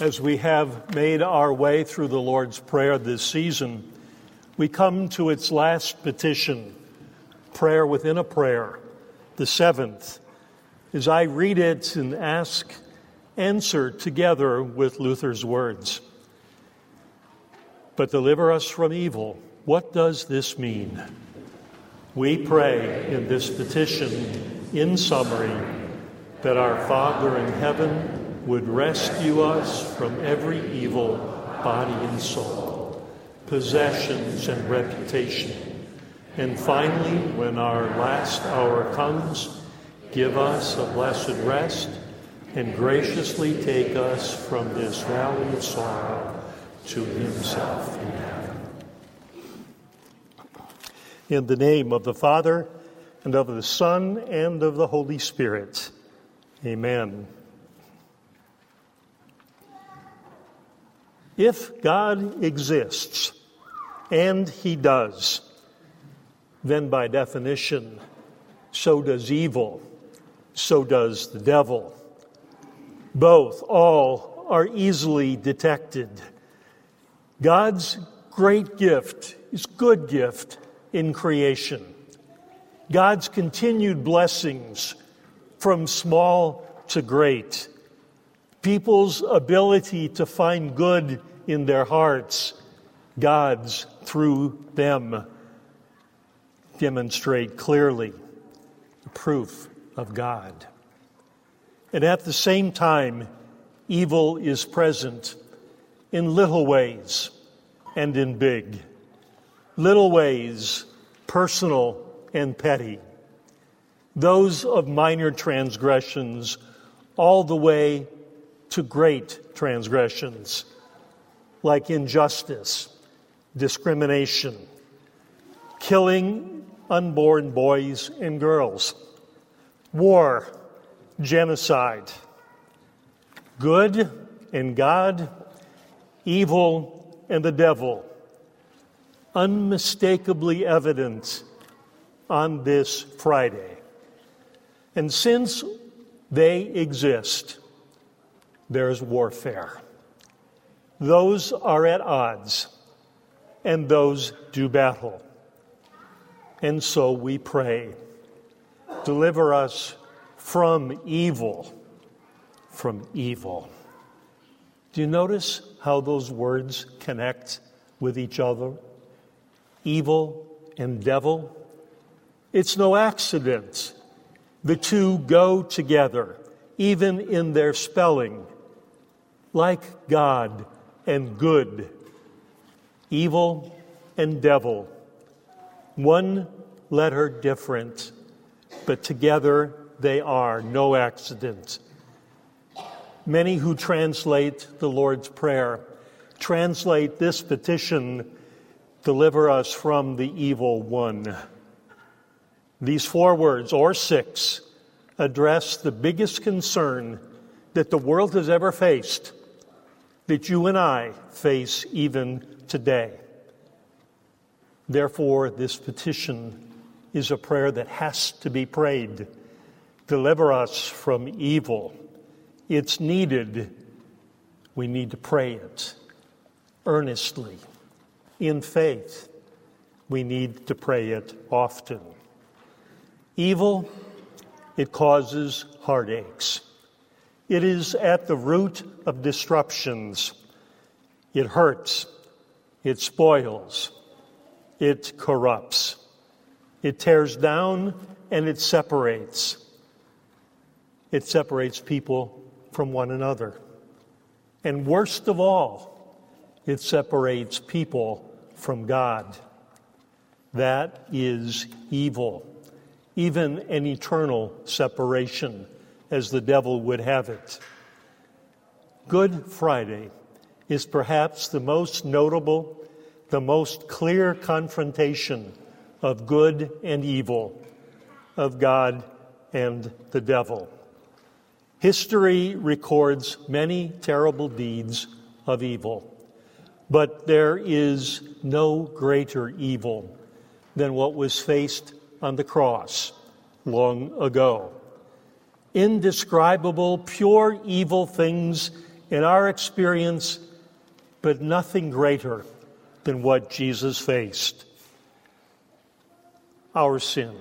As we have made our way through the Lord's Prayer this season, we come to its last petition, prayer within a prayer, the seventh. As I read it and ask, answer together with Luther's words. But deliver us from evil. What does this mean? We pray in this petition, in summary, that our Father in heaven would rescue us from every evil, body and soul, possessions and reputation. And finally, when our last hour comes, give us a blessed rest and graciously take us from this valley of sorrow to Himself in heaven. In the name of the Father, and of the Son, and of the Holy Spirit. Amen. If God exists, and He does, then by definition, so does evil, so does the devil. Both, all, are easily detected. God's great gift, His good gift in creation, God's continued blessings from small to great. People's ability to find good in their hearts, God's through them, demonstrate clearly the proof of God. And at the same time, evil is present in little ways and in big. Little ways, personal and petty those of minor transgressions, all the way to great transgressions, like injustice, discrimination, killing unborn boys and girls, war, genocide, good and God, evil and the devil, unmistakably evident on this Friday. And since they exist, there's warfare. Those are at odds, and those do battle. And so we pray deliver us from evil, from evil. Do you notice how those words connect with each other? Evil and devil? It's no accident the two go together, even in their spelling, like God and good, evil and devil. One letter different, but together they are no accident. Many who translate the Lord's Prayer translate this petition deliver us from the evil one. These four words, or six, address the biggest concern that the world has ever faced, that you and I face even today. Therefore, this petition is a prayer that has to be prayed. Deliver us from evil. It's needed. We need to pray it earnestly, in faith. We need to pray it often. Evil, it causes heartaches. It is at the root of disruptions. It hurts. It spoils. It corrupts. It tears down and it separates. It separates people from one another. And worst of all, it separates people from God. That is evil even an eternal separation, as the devil would have it. Good Friday is perhaps the most notable, the most clear confrontation of good and evil, of God and the devil. History records many terrible deeds of evil, but there is no greater evil than what was faced on the cross long ago. Indescribable, pure evil things in our experience, but nothing greater than what Jesus faced. Our sin,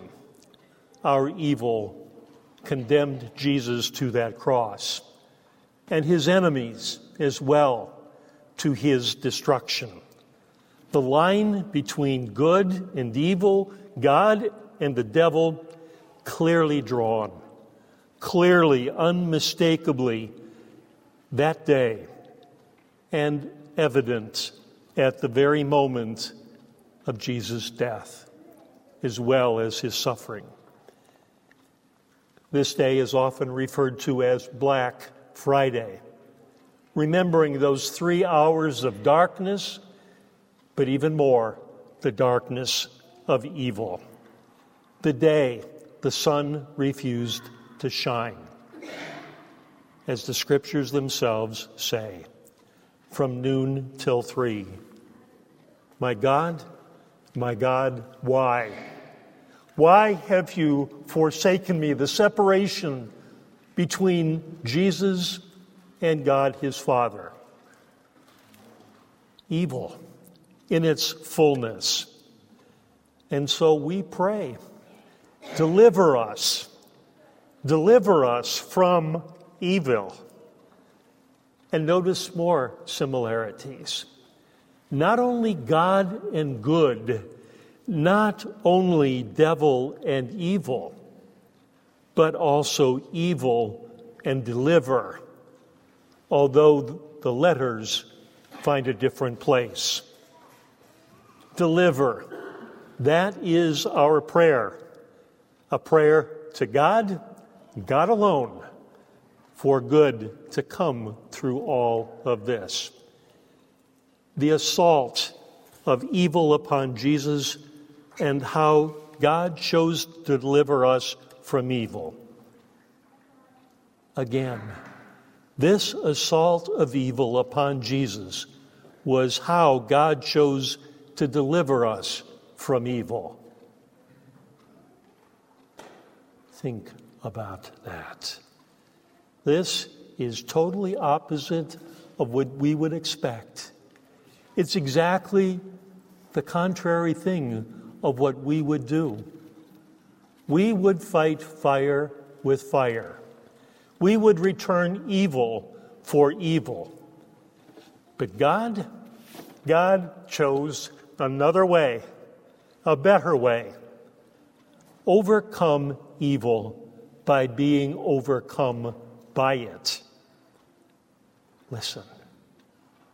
our evil, condemned Jesus to that cross, and his enemies as well to his destruction. The line between good and evil, God and the devil, clearly drawn, clearly, unmistakably, that day, and evident at the very moment of Jesus' death, as well as his suffering. This day is often referred to as Black Friday, remembering those three hours of darkness, but even more, the darkness of evil. The day the sun refused to shine, as the scriptures themselves say, from noon till three. My God, my God, why? Why have you forsaken me? The separation between Jesus and God his Father. Evil in its fullness. And so we pray, deliver us, deliver us from evil. And notice more similarities. Not only God and good not only devil and evil, but also evil and deliver, although the letters find a different place. Deliver. That is our prayer. A prayer to God, God alone, for good to come through all of this. The assault of evil upon Jesus and how God chose to deliver us from evil. Again, this assault of evil upon Jesus was how God chose to deliver us from evil. Think about that. This is totally opposite of what we would expect. It's exactly the contrary thing of what we would do. We would fight fire with fire. We would return evil for evil. But God, God chose another way, a better way. Overcome evil by being overcome by it. Listen,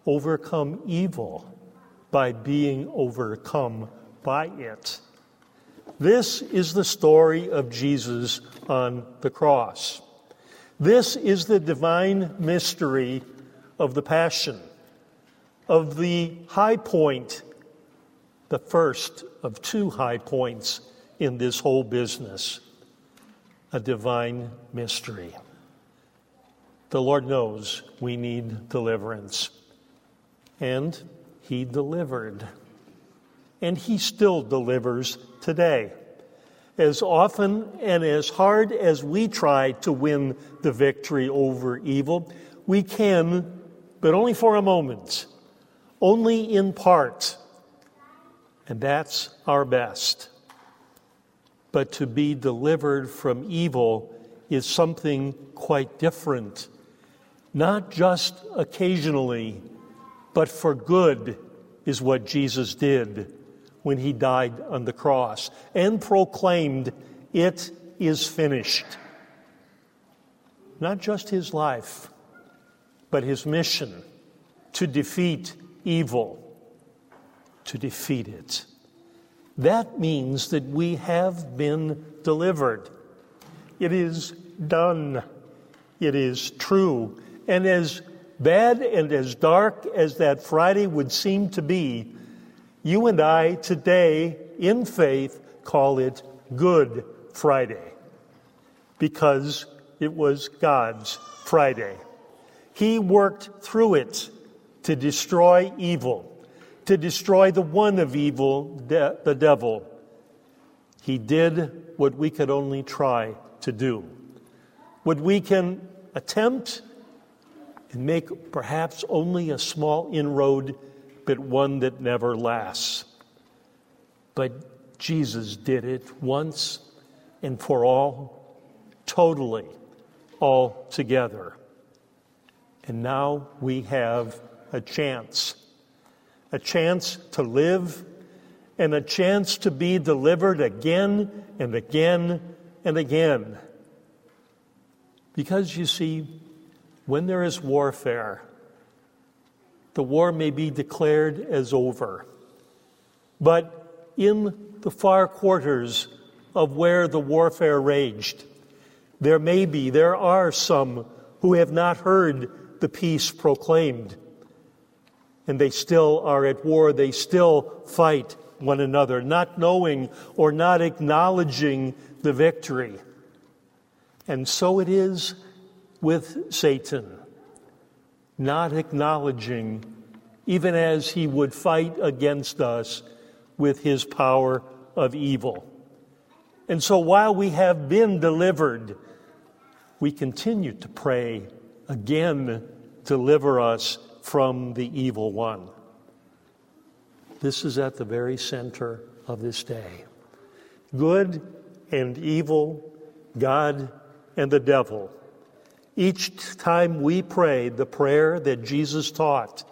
overcome evil by being overcome by it. This is the story of Jesus on the cross. This is the divine mystery of the Passion, of the high point, the first of two high points in this whole business a divine mystery. The Lord knows we need deliverance, and He delivered and He still delivers today. As often and as hard as we try to win the victory over evil, we can, but only for a moment, only in part. And that's our best. But to be delivered from evil is something quite different. Not just occasionally, but for good is what Jesus did when he died on the cross and proclaimed, It is finished. Not just his life, but his mission to defeat evil, to defeat it. That means that we have been delivered. It is done. It is true. And as bad and as dark as that Friday would seem to be, you and I today, in faith, call it Good Friday because it was God's Friday. He worked through it to destroy evil, to destroy the one of evil, de- the devil. He did what we could only try to do. What we can attempt and make perhaps only a small inroad, but one that never lasts. But Jesus did it once and for all, totally, all together. And now we have a chance a chance to live and a chance to be delivered again and again and again. Because you see, when there is warfare, the war may be declared as over. But in the far quarters of where the warfare raged, there may be, there are some who have not heard the peace proclaimed. And they still are at war. They still fight one another, not knowing or not acknowledging the victory. And so it is with Satan, not acknowledging, even as he would fight against us with his power of evil. And so while we have been delivered, we continue to pray again, deliver us from the evil one. This is at the very center of this day. Good and evil, God and the devil. Each time we pray the prayer that Jesus taught,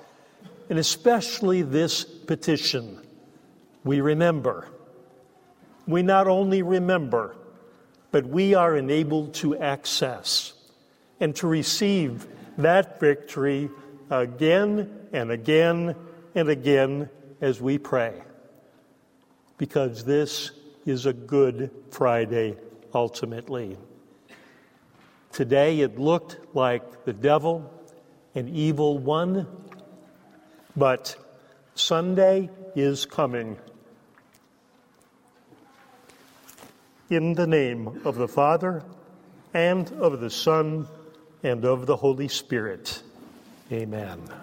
and especially this petition, we remember. We not only remember, but we are enabled to access and to receive that victory again and again and again as we pray. Because this is a Good Friday ultimately. Today it looked like the devil, an evil one, but Sunday is coming. In the name of the Father, and of the Son, and of the Holy Spirit. Amen.